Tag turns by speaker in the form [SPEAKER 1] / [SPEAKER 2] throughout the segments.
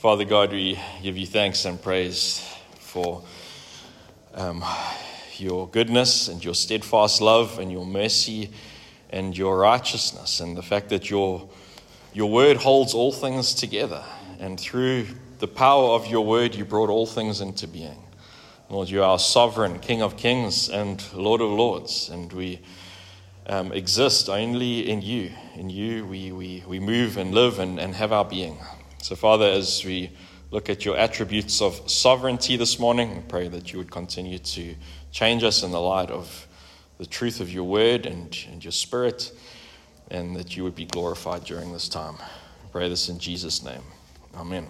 [SPEAKER 1] Father God, we give you thanks and praise for um, your goodness and your steadfast love and your mercy and your righteousness and the fact that your, your word holds all things together. And through the power of your word, you brought all things into being. Lord, you are sovereign, King of kings and Lord of lords, and we um, exist only in you. In you, we, we, we move and live and, and have our being. So, Father, as we look at your attributes of sovereignty this morning, we pray that you would continue to change us in the light of the truth of your word and, and your spirit, and that you would be glorified during this time. Pray this in Jesus' name. Amen.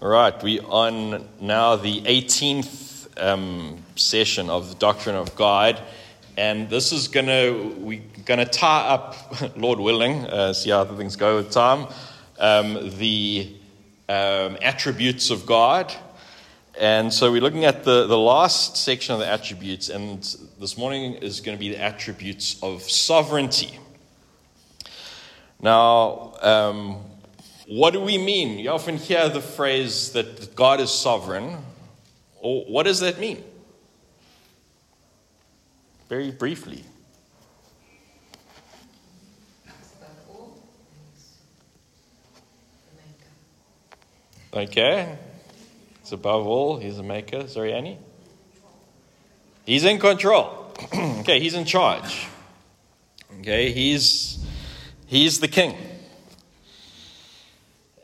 [SPEAKER 1] All right, we on now the 18th um, session of the Doctrine of God, and this is going to we're to tie up, Lord willing, uh, see how things go with time um, the um, attributes of God. And so we're looking at the, the last section of the attributes, and this morning is going to be the attributes of sovereignty. Now, um, what do we mean? You often hear the phrase that God is sovereign. What does that mean? Very briefly. Okay. It's above all. He's a maker. Sorry, Annie? He's in control. okay, he's in charge. Okay, he's he's the king.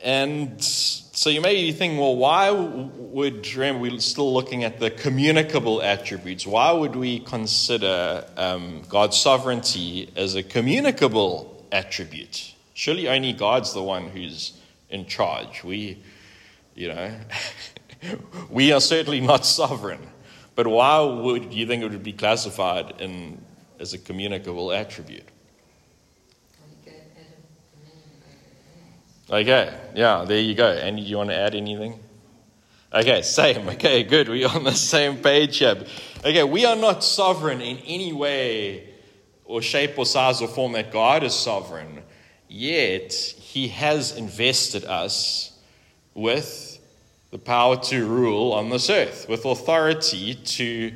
[SPEAKER 1] And so you may be thinking, well, why would, remember, we're still looking at the communicable attributes. Why would we consider um, God's sovereignty as a communicable attribute? Surely only God's the one who's in charge. We, you know, we are certainly not sovereign. But why would you think it would be classified in, as a communicable attribute? Okay, yeah, there you go. And you want to add anything? Okay, same. Okay, good. We're on the same page here. Okay, we are not sovereign in any way or shape or size or form that God is sovereign, yet He has invested us with the power to rule on this earth, with authority to,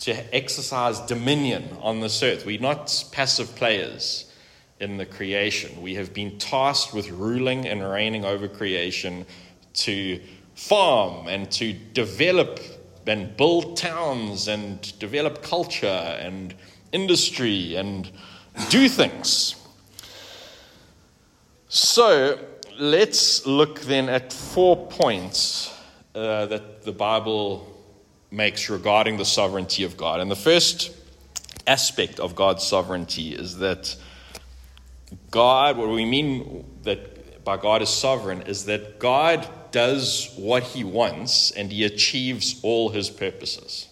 [SPEAKER 1] to exercise dominion on this earth. We're not passive players in the creation. We have been tasked with ruling and reigning over creation to farm and to develop and build towns and develop culture and industry and do things. So, let's look then at four points uh, that the Bible makes regarding the sovereignty of God. And the first aspect of God's sovereignty is that God, what we mean that by God is sovereign, is that God does what he wants and he achieves all his purposes.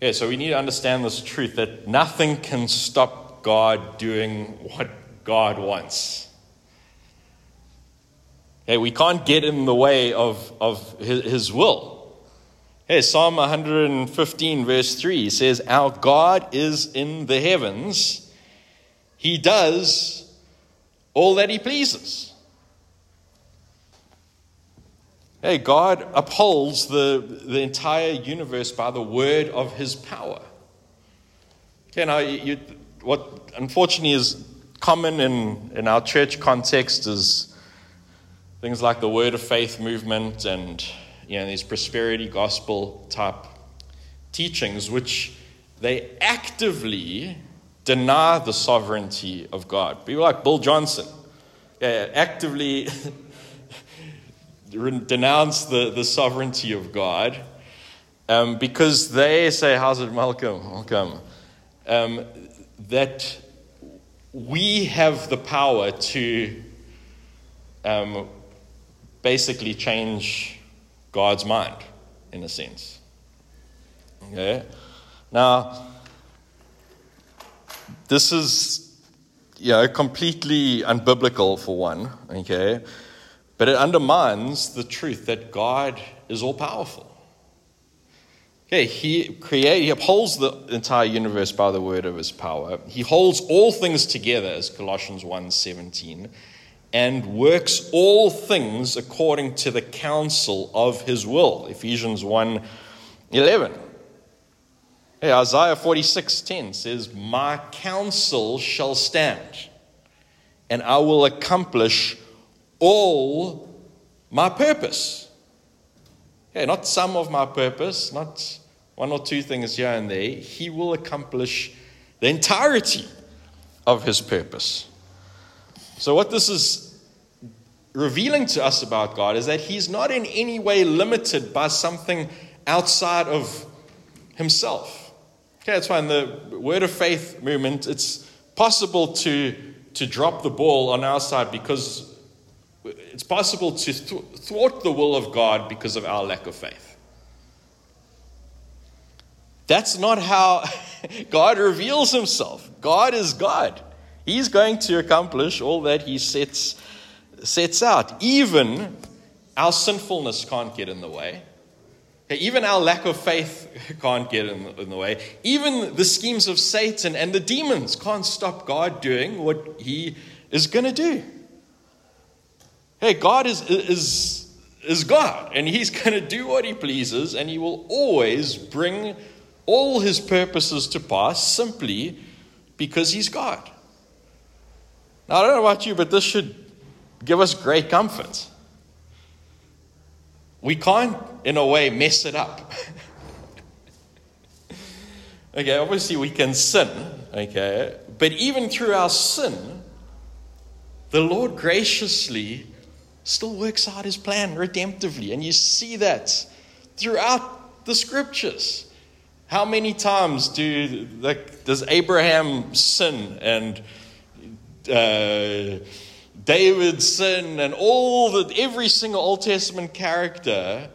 [SPEAKER 1] Yeah, so we need to understand this truth that nothing can stop God doing what God wants. Hey, we can't get in the way of, of his, will. Hey, Psalm 115, verse 3 says, Our God is in the heavens. He does all that he pleases. Hey, God upholds the, the entire universe by the word of his power. Okay, now, you, what unfortunately is common in, in our church context is things like the word of faith movement and you know these prosperity gospel type teachings which they actively deny the sovereignty of god. People like bill johnson. Yeah, actively denounce the, the sovereignty of god um, because they say how's it malcolm? Malcolm. Um, that we have the power to um, basically change God's mind, in a sense. Okay? Now, this is, you know, completely unbiblical for one, okay? But it undermines the truth that God is all powerful. Okay, he create, he upholds the entire universe by the word of his power. He holds all things together, as Colossians 1.17. and works all things according to the counsel of his will. Ephesians 1 11. Hey, Isaiah 46 10 says, My counsel shall stand, and I will accomplish all my purpose. Okay, not some of my purpose, not one or two things here and there. He will accomplish the entirety of his purpose. So, what this is revealing to us about God is that he's not in any way limited by something outside of himself. Okay, that's why in the word of faith movement, it's possible to, to drop the ball on our side because it's possible to thwart the will of God because of our lack of faith. That's not how God reveals himself. God is God. He's going to accomplish all that he sets, sets out. Even our sinfulness can't get in the way. Even our lack of faith can't get in the, in the way. Even the schemes of Satan and the demons can't stop God doing what he is going to do. Hey, God is, is, is God, and He's going to do what He pleases, and He will always bring all His purposes to pass simply because He's God. Now, I don't know about you, but this should give us great comfort. We can't, in a way, mess it up. okay, obviously we can sin, okay, but even through our sin, the Lord graciously still works out his plan redemptively. And you see that throughout the scriptures. How many times do like, does Abraham sin and uh, David sin and all the every single Old Testament character,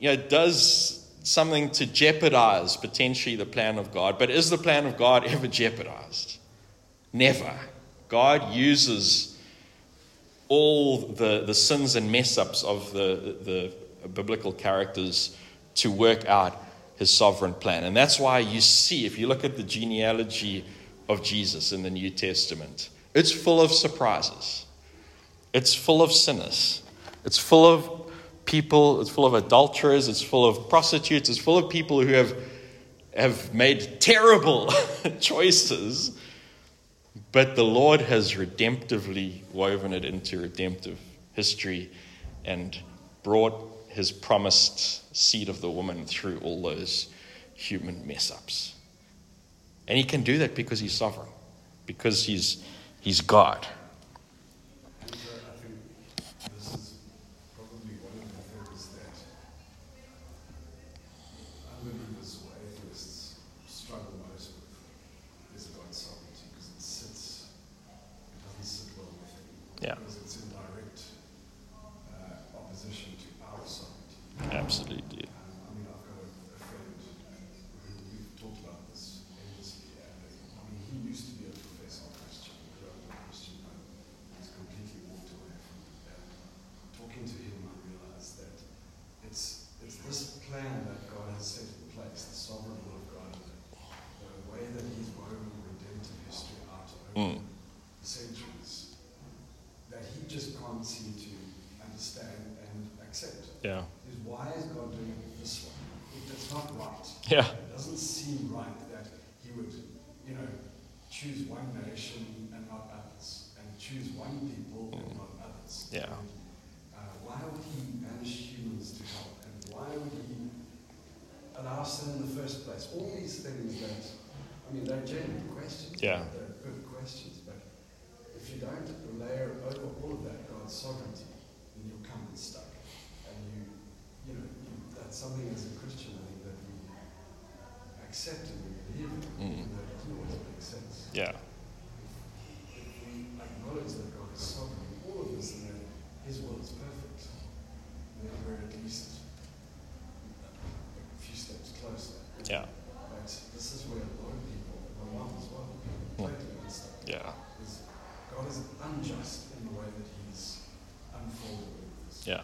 [SPEAKER 1] you know, does something to jeopardize potentially the plan of God. But is the plan of God ever jeopardized? Never. God uses all the, the sins and mess ups of the, the biblical characters to work out his sovereign plan. And that's why you see, if you look at the genealogy of Jesus in the New Testament, it's full of surprises. It's full of sinners. It's full of people, it's full of adulterers, it's full of prostitutes, it's full of people who have, have made terrible choices but the Lord has redemptively woven it into redemptive history and brought his promised seed of the woman through all those human mess ups. And he can do that because he's sovereign, because he's, he's God. Yeah.
[SPEAKER 2] Is why is God doing it this way? It's not right.
[SPEAKER 1] Yeah.
[SPEAKER 2] It doesn't seem right that He would, you know, choose one nation and not others, and choose one people mm. and not others.
[SPEAKER 1] Yeah.
[SPEAKER 2] And, uh, why would He banish humans to hell? And why would He allow sin in the first place? All these things that, I mean, they're genuine questions.
[SPEAKER 1] Yeah.
[SPEAKER 2] They're questions, but if you don't layer over all of that God's sovereignty, then you'll come unstuck And you you know, that's something as a Christian, I think, that we accept and we believe in, mm. that doesn't always make sense.
[SPEAKER 1] Yeah.
[SPEAKER 2] If, we acknowledge that God is sovereign in all of this and that His will is perfect, then we're at least a few steps closer.
[SPEAKER 1] Yeah.
[SPEAKER 2] But this is where a lot of people, my mom as well, totally mm. stuff.
[SPEAKER 1] Yeah.
[SPEAKER 2] God is unjust in the way that He's unfolded this.
[SPEAKER 1] Yeah.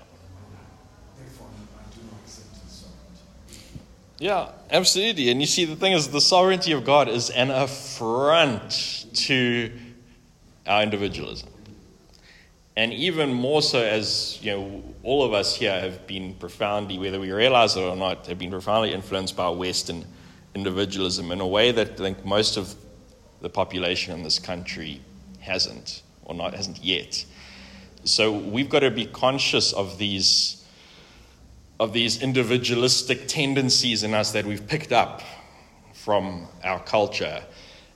[SPEAKER 2] Yeah,
[SPEAKER 1] absolutely. And you see, the thing is, the sovereignty of God is an affront to our individualism. And even more so, as you know, all of us here have been profoundly, whether we realize it or not, have been profoundly influenced by Western individualism in a way that I think most of the population in this country hasn't, or not hasn't yet. So we've got to be conscious of these of these individualistic tendencies in us that we've picked up from our culture.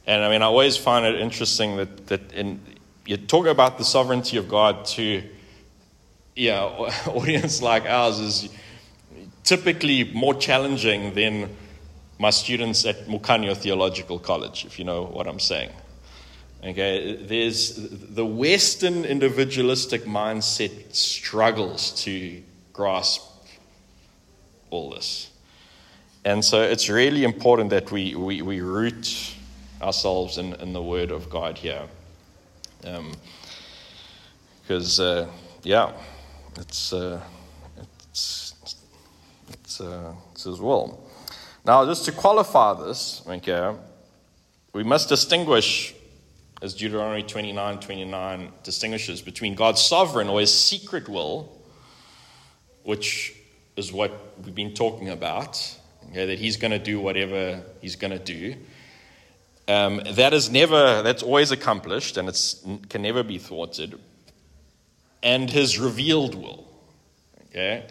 [SPEAKER 1] And I mean, I always find it interesting that, that in, you talk about the sovereignty of God to yeah, audience like ours is typically more challenging than my students at Mukhanyo Theological College, if you know what I'm saying. Okay, there's the Western individualistic mindset struggles to grasp all this. And so it's really important that we, we, we root ourselves in, in the Word of God here. Because, um, uh, yeah, it's, uh, it's, it's, uh, it's as well. Now, just to qualify this, okay, we must distinguish, as Deuteronomy 29 29 distinguishes, between God's sovereign or his secret will, which is what we've been talking about, okay, that he's going to do whatever he's going to do. Um, that is never, that's always accomplished and it can never be thwarted. And his revealed will. Okay?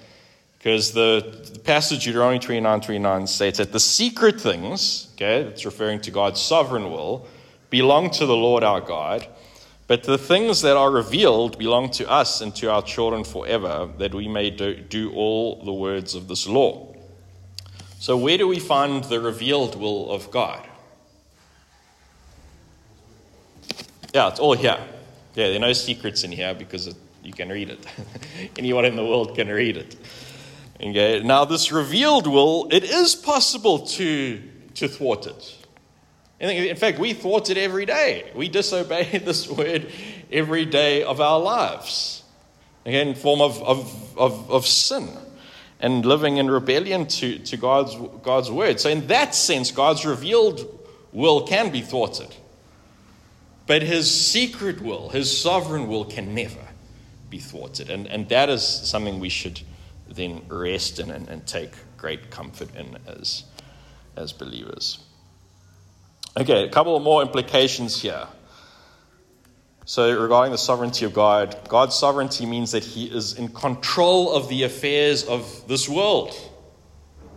[SPEAKER 1] Because the, the passage Deuteronomy 29 29 states that the secret things, okay, it's referring to God's sovereign will, belong to the Lord our God but the things that are revealed belong to us and to our children forever, that we may do, do all the words of this law. So, where do we find the revealed will of God? Yeah, it's all here. Yeah, there are no secrets in here because it, you can read it. Anyone in the world can read it. Okay. Now, this revealed will, it is possible to, to thwart it. In fact, we thwart it every day. We disobey this word every day of our lives. Again, in form of, of, of, of sin and living in rebellion to, to God's, God's word. So, in that sense, God's revealed will can be thwarted. But his secret will, his sovereign will, can never be thwarted. And, and that is something we should then rest in and, and take great comfort in as, as believers. Okay, a couple more implications here. So, regarding the sovereignty of God, God's sovereignty means that He is in control of the affairs of this world.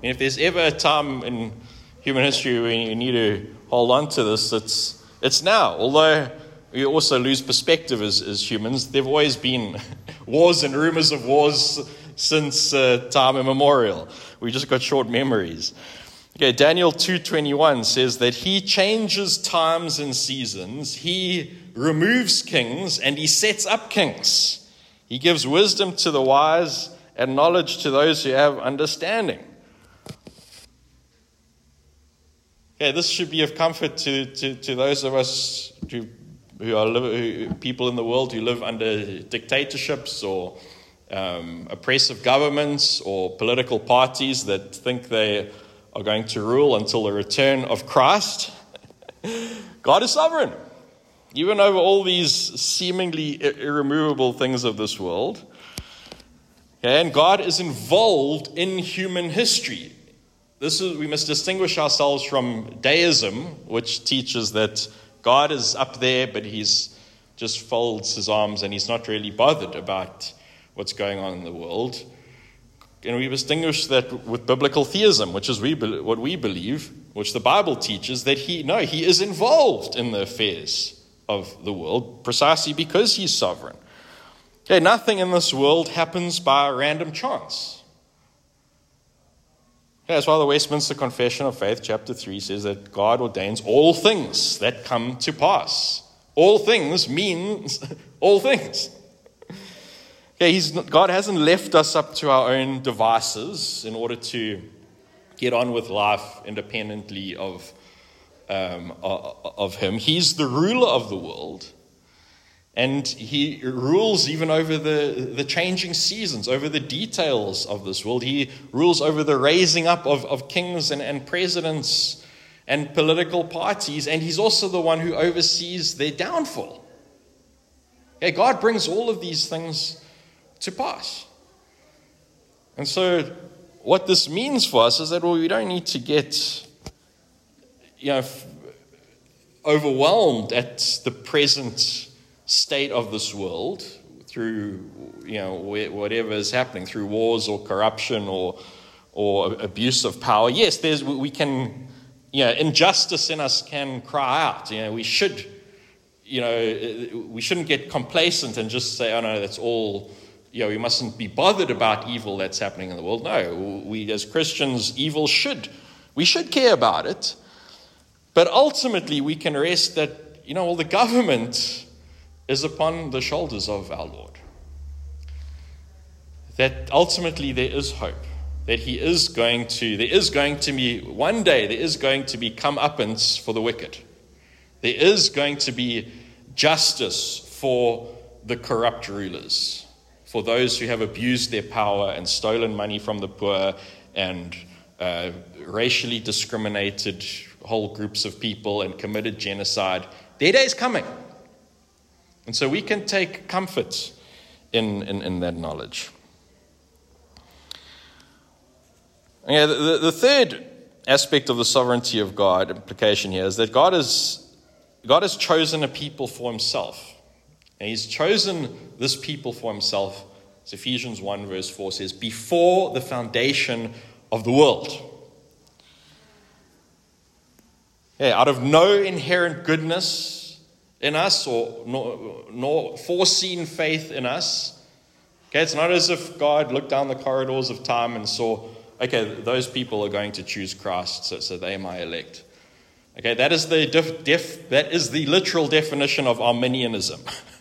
[SPEAKER 1] And if there's ever a time in human history when you need to hold on to this, it's, it's now. Although we also lose perspective as, as humans, there have always been wars and rumors of wars since uh, time immemorial. We just got short memories. Okay, Daniel 2:21 says that he changes times and seasons, he removes kings and he sets up kings. He gives wisdom to the wise and knowledge to those who have understanding. Okay, this should be of comfort to, to, to those of us who, who are who, people in the world who live under dictatorships or um, oppressive governments or political parties that think they are going to rule until the return of Christ. God is sovereign, even over all these seemingly irremovable things of this world. And God is involved in human history. This is, we must distinguish ourselves from deism, which teaches that God is up there, but he's just folds his arms and he's not really bothered about what's going on in the world. And we distinguish that with biblical theism, which is we, what we believe, which the Bible teaches, that he, no, he is involved in the affairs of the world precisely because he's sovereign. Okay, nothing in this world happens by random chance. Okay, that's why the Westminster Confession of Faith, chapter 3, says that God ordains all things that come to pass. All things means all things. Okay, God hasn't left us up to our own devices in order to get on with life independently of, um, of Him. He's the ruler of the world. And he rules even over the, the changing seasons, over the details of this world. He rules over the raising up of, of kings and, and presidents and political parties. And he's also the one who oversees their downfall. Okay, God brings all of these things to pass. And so, what this means for us is that well, we don't need to get, you know, overwhelmed at the present state of this world through, you know, whatever is happening through wars or corruption or or abuse of power. Yes, there's we can, you know, injustice in us can cry out. You know, we should, you know, we shouldn't get complacent and just say, oh no, that's all you know, we mustn't be bothered about evil that's happening in the world. No, we as Christians, evil should, we should care about it. But ultimately, we can rest that, you know, all the government is upon the shoulders of our Lord. That ultimately there is hope. That he is going to, there is going to be, one day, there is going to be comeuppance for the wicked. There is going to be justice for the corrupt rulers for those who have abused their power and stolen money from the poor and uh, racially discriminated whole groups of people and committed genocide. Their day is coming. And so we can take comfort in, in, in that knowledge. Yeah, the, the third aspect of the sovereignty of God implication here is that God, is, God has chosen a people for himself. And he's chosen this people for himself. As Ephesians 1, verse 4 says, before the foundation of the world. Yeah, out of no inherent goodness in us or nor, nor foreseen faith in us. Okay, it's not as if God looked down the corridors of time and saw, okay, those people are going to choose Christ, so, so they my elect. Okay, that is the def, def, that is the literal definition of Arminianism.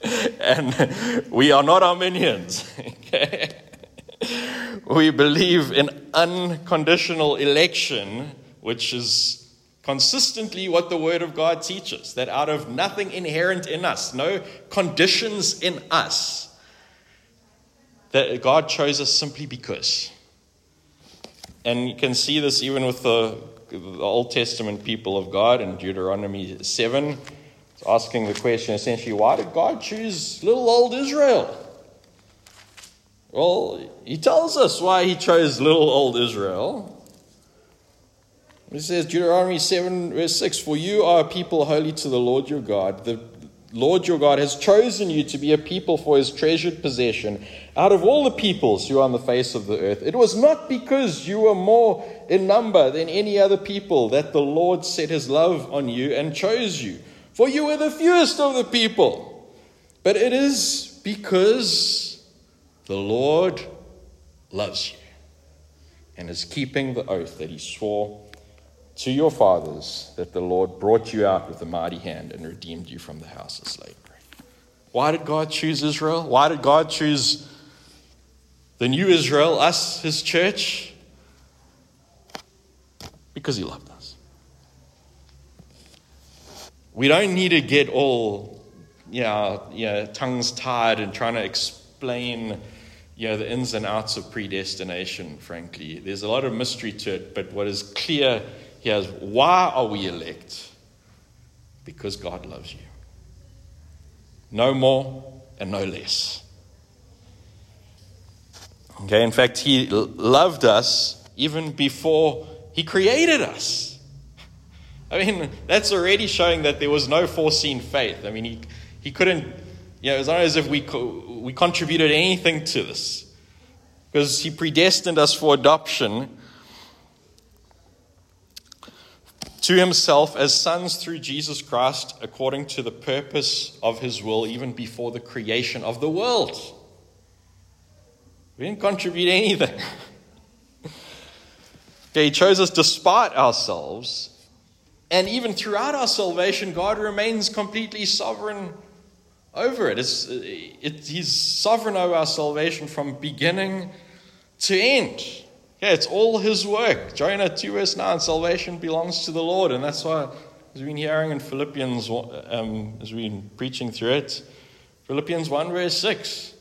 [SPEAKER 1] and we are not Arminians. Okay? We believe in unconditional election, which is consistently what the Word of God teaches that out of nothing inherent in us, no conditions in us, that God chose us simply because. And you can see this even with the, the Old Testament people of God in Deuteronomy 7 it's asking the question essentially why did God choose little old Israel? Well, he tells us why he chose little old Israel. He says, Deuteronomy 7, verse 6 For you are a people holy to the Lord your God. The Lord your God has chosen you to be a people for his treasured possession out of all the peoples who are on the face of the earth. It was not because you were more in number than any other people that the Lord set his love on you and chose you for you were the fewest of the people. But it is because the Lord loves you and is keeping the oath that he swore to your fathers that the Lord brought you out with a mighty hand and redeemed you from the house of slavery. Why did God choose Israel? Why did God choose the new Israel, us, his church? Because he loved us. We don't need to get all, you know, you know, tongues tied and trying to explain, you know, the ins and outs of predestination, frankly. There's a lot of mystery to it, but what is clear here is why are we elect? Because God loves you. No more and no less. Okay, in fact, He loved us even before He created us. I mean, that's already showing that there was no foreseen faith. I mean, he, he couldn't, you know, it's not as if we, co- we contributed anything to this. Because he predestined us for adoption to himself as sons through Jesus Christ according to the purpose of his will, even before the creation of the world. We didn't contribute anything. okay, he chose us despite ourselves and even throughout our salvation, God remains completely sovereign over it. It's, it. He's sovereign over our salvation from beginning to end. Yeah, it's all His work. Jonah 2 verse 9 salvation belongs to the Lord. And that's why, as we've been hearing in Philippians, um, as we've been preaching through it, Philippians 1 verse 6.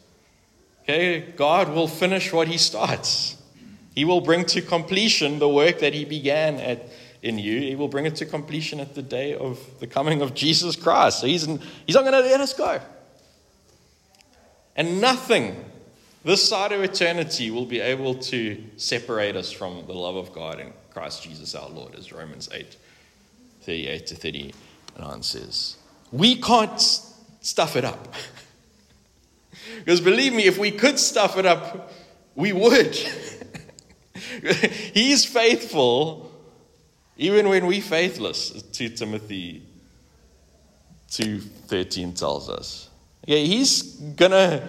[SPEAKER 1] Okay, God will finish what He starts, He will bring to completion the work that He began at in you, he will bring it to completion at the day of the coming of Jesus Christ. So he's, he's not going to let us go. And nothing this side of eternity will be able to separate us from the love of God in Christ Jesus our Lord, as Romans 8 38 to 39 says. We can't stuff it up. because believe me, if we could stuff it up, we would. He's faithful even when we faithless, 2 Timothy 2:13 tells us. Yeah, he's gonna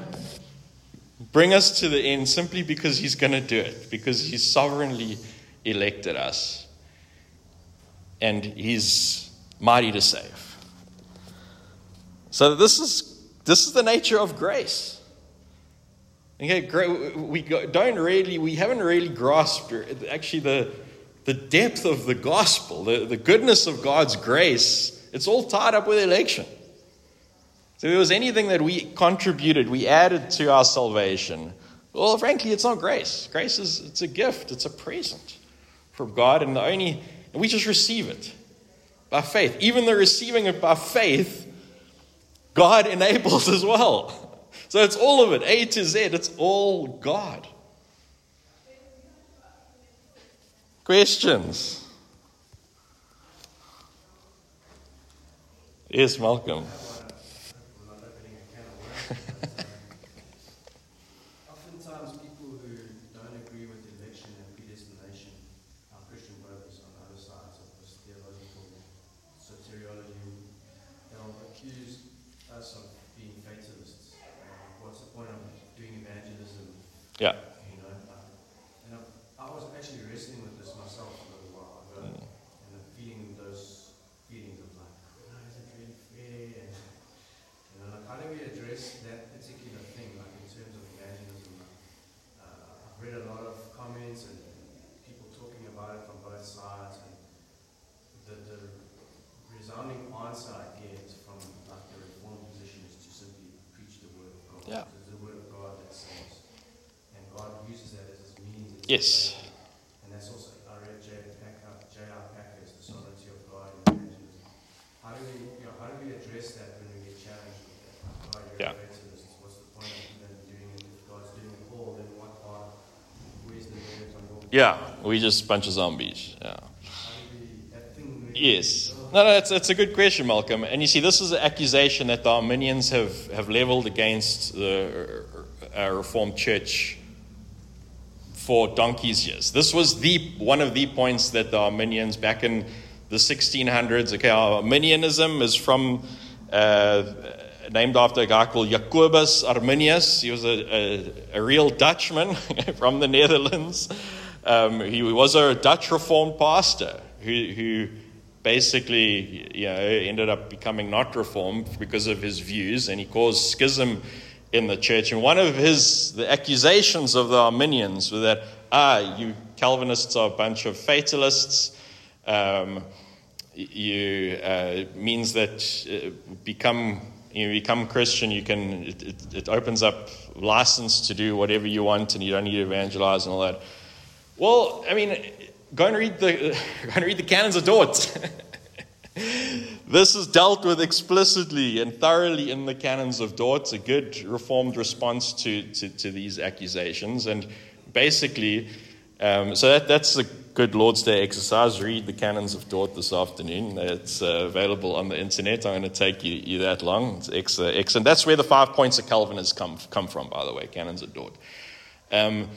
[SPEAKER 1] bring us to the end simply because he's gonna do it, because he's sovereignly elected us. And he's mighty to save. So this is this is the nature of grace. Okay, we don't really, we haven't really grasped actually the, the depth of the gospel, the, the goodness of God's grace. It's all tied up with election. So if there was anything that we contributed, we added to our salvation, well, frankly, it's not grace. Grace is it's a gift, it's a present from God, and the only and we just receive it by faith. Even the receiving it by faith, God enables as well. So it's all of it, A to Z, it's all God. Questions? Yes, Malcolm. Yeah.
[SPEAKER 3] You know, and I, I was actually wrestling with this myself a little while ago, mm. and I'm feeling those feelings of like, no, is it really fair? And, you know, like, how do we address that particular thing, like in terms of evangelism? Uh, I've read a lot of comments and people talking about it from both sides, and the, the resounding answer I get from like the reform position is to simply preach the word of God.
[SPEAKER 1] Yeah.
[SPEAKER 3] Yes. And that's also, I read J.I. Packer's The Sovereignty of God Evangelism. How do we, you know, how do we address that when we get challenged with that? God, you're yeah. What's the point of even doing it? If God's doing it all, then what part? Where's the on your
[SPEAKER 1] Yeah, we just bunch of zombies. Yeah. Yes. No, no, that's, that's a good question, Malcolm. And you see, this is an accusation that the Arminians have, have leveled against the uh, Reformed Church for donkey's years. This was the one of the points that the Arminians back in the 1600s. Okay, Arminianism is from uh, named after a guy called Jacobus Arminius. He was a, a, a real Dutchman from the Netherlands. Um, he was a Dutch Reformed pastor who, who basically you know, ended up becoming not Reformed because of his views, and he caused schism in the church. And one of his the accusations of the Arminians were that ah, you Calvinists are a bunch of fatalists. Um, you uh, means that uh, become you become Christian, you can it, it, it, opens up license to do whatever you want, and you don't need to evangelize and all that. Well, I mean, go and read the go and read the canons of Dort. This is dealt with explicitly and thoroughly in the canons of Dort, a good reformed response to, to, to these accusations. And basically, um, so that, that's a good Lord's Day exercise. Read the canons of Dort this afternoon. It's uh, available on the internet. I'm going to take you, you that long. It's uh, excellent. That's where the five points of Calvinism come, come from, by the way, canons of Dort. Um,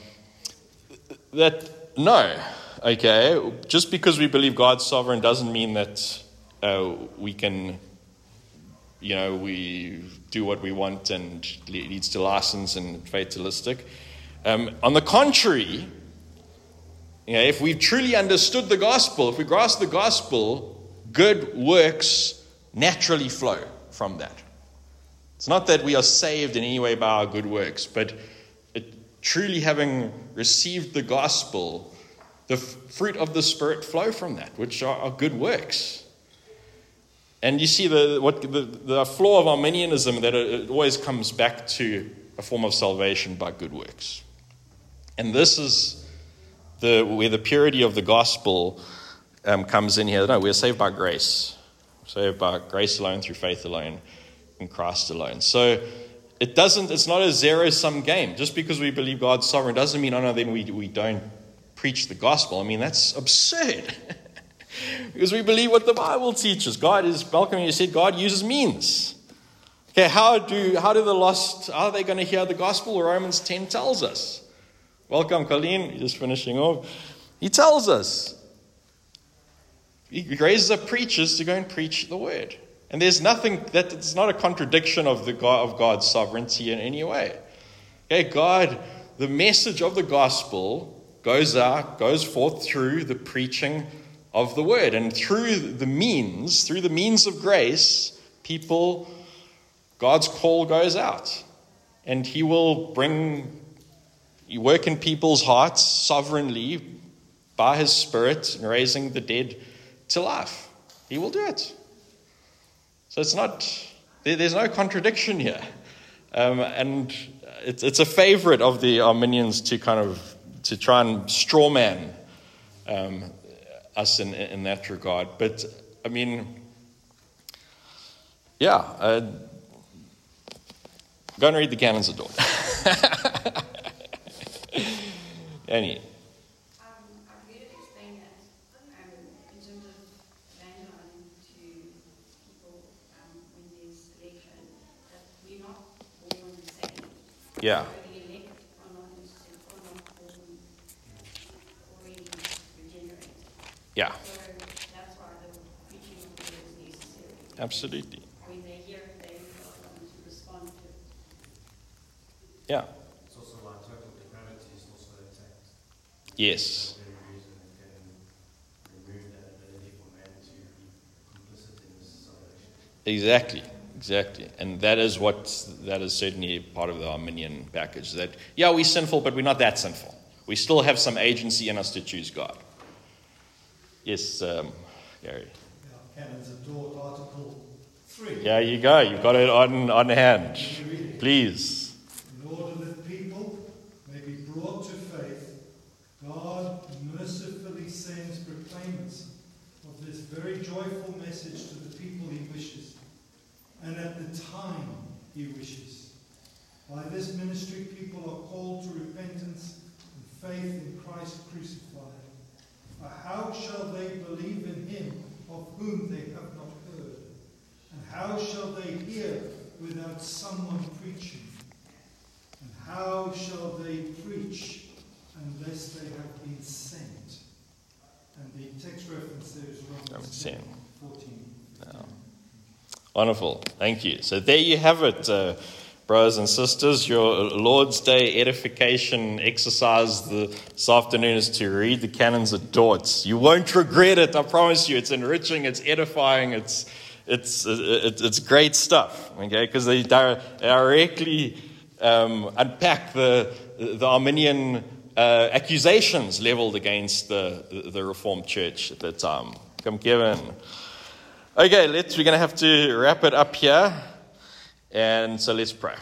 [SPEAKER 1] that, no, okay, just because we believe God's sovereign doesn't mean that uh, we can, you know, we do what we want and it leads to license and fatalistic. Um, on the contrary, you know, if we've truly understood the gospel, if we grasp the gospel, good works naturally flow from that. It's not that we are saved in any way by our good works, but it, truly having received the gospel, the fruit of the Spirit flow from that, which are, are good works. And you see the, what, the, the flaw of Arminianism that it, it always comes back to a form of salvation by good works. And this is the, where the purity of the gospel um, comes in here. No, we're saved by grace. We're saved by grace alone, through faith alone, in Christ alone. So it doesn't, it's not a zero sum game. Just because we believe God's sovereign doesn't mean, oh no, then we, we don't preach the gospel. I mean, that's absurd. because we believe what the Bible teaches. God is, Malcolm, you said God uses means. Okay, how do, how do the lost, how are they going to hear the gospel? Romans 10 tells us. Welcome, Colleen. Just finishing off. He tells us. He raises up preachers to go and preach the word. And there's nothing that it's not a contradiction of the God of God's sovereignty in any way. Okay, God, the message of the gospel goes out, goes forth through the preaching of the word. And through the means, through the means of grace, people, God's call goes out. And He will bring, work in people's hearts sovereignly by His Spirit, and raising the dead to life. He will do it. So it's not, there's no contradiction here. Um, and it's, it's a favorite of the Arminians to kind of to try and strawman um, us in, in that regard. But I mean, yeah, uh, go and read the canons of Dort. Any. Yeah. Yeah. Absolutely. Yeah. Yes. Exactly. Exactly. And that is what, that is certainly part of the Arminian package. That, yeah, we're sinful, but we're not that sinful. We still have some agency in us to choose God. Yes, um, Gary.
[SPEAKER 4] Canons of Dort, Article 3.
[SPEAKER 1] Yeah, you go. You've got it on, on hand. Please.
[SPEAKER 4] In order that people may be brought to faith, God mercifully sends proclaimers of this very joyful message to the people he wishes and at the time he wishes. By this ministry, people are called to repentance and faith in Christ crucified. For how shall they believe in him of whom they have not heard? And how shall they hear without someone preaching? And how shall they preach unless they have been sent? And the text reference there is Romans 10, 14.
[SPEAKER 1] Wonderful. Thank you. So there you have it, uh, brothers and sisters. Your Lord's Day edification exercise this afternoon is to read the canons of Dort. You won't regret it, I promise you. It's enriching, it's edifying, it's, it's, it's, it's great stuff, okay? Because they directly um, unpack the, the Arminian uh, accusations leveled against the, the Reformed Church at the time. Come, Kevin. Okay, let's, we're going to have to wrap it up here. And so let's pray.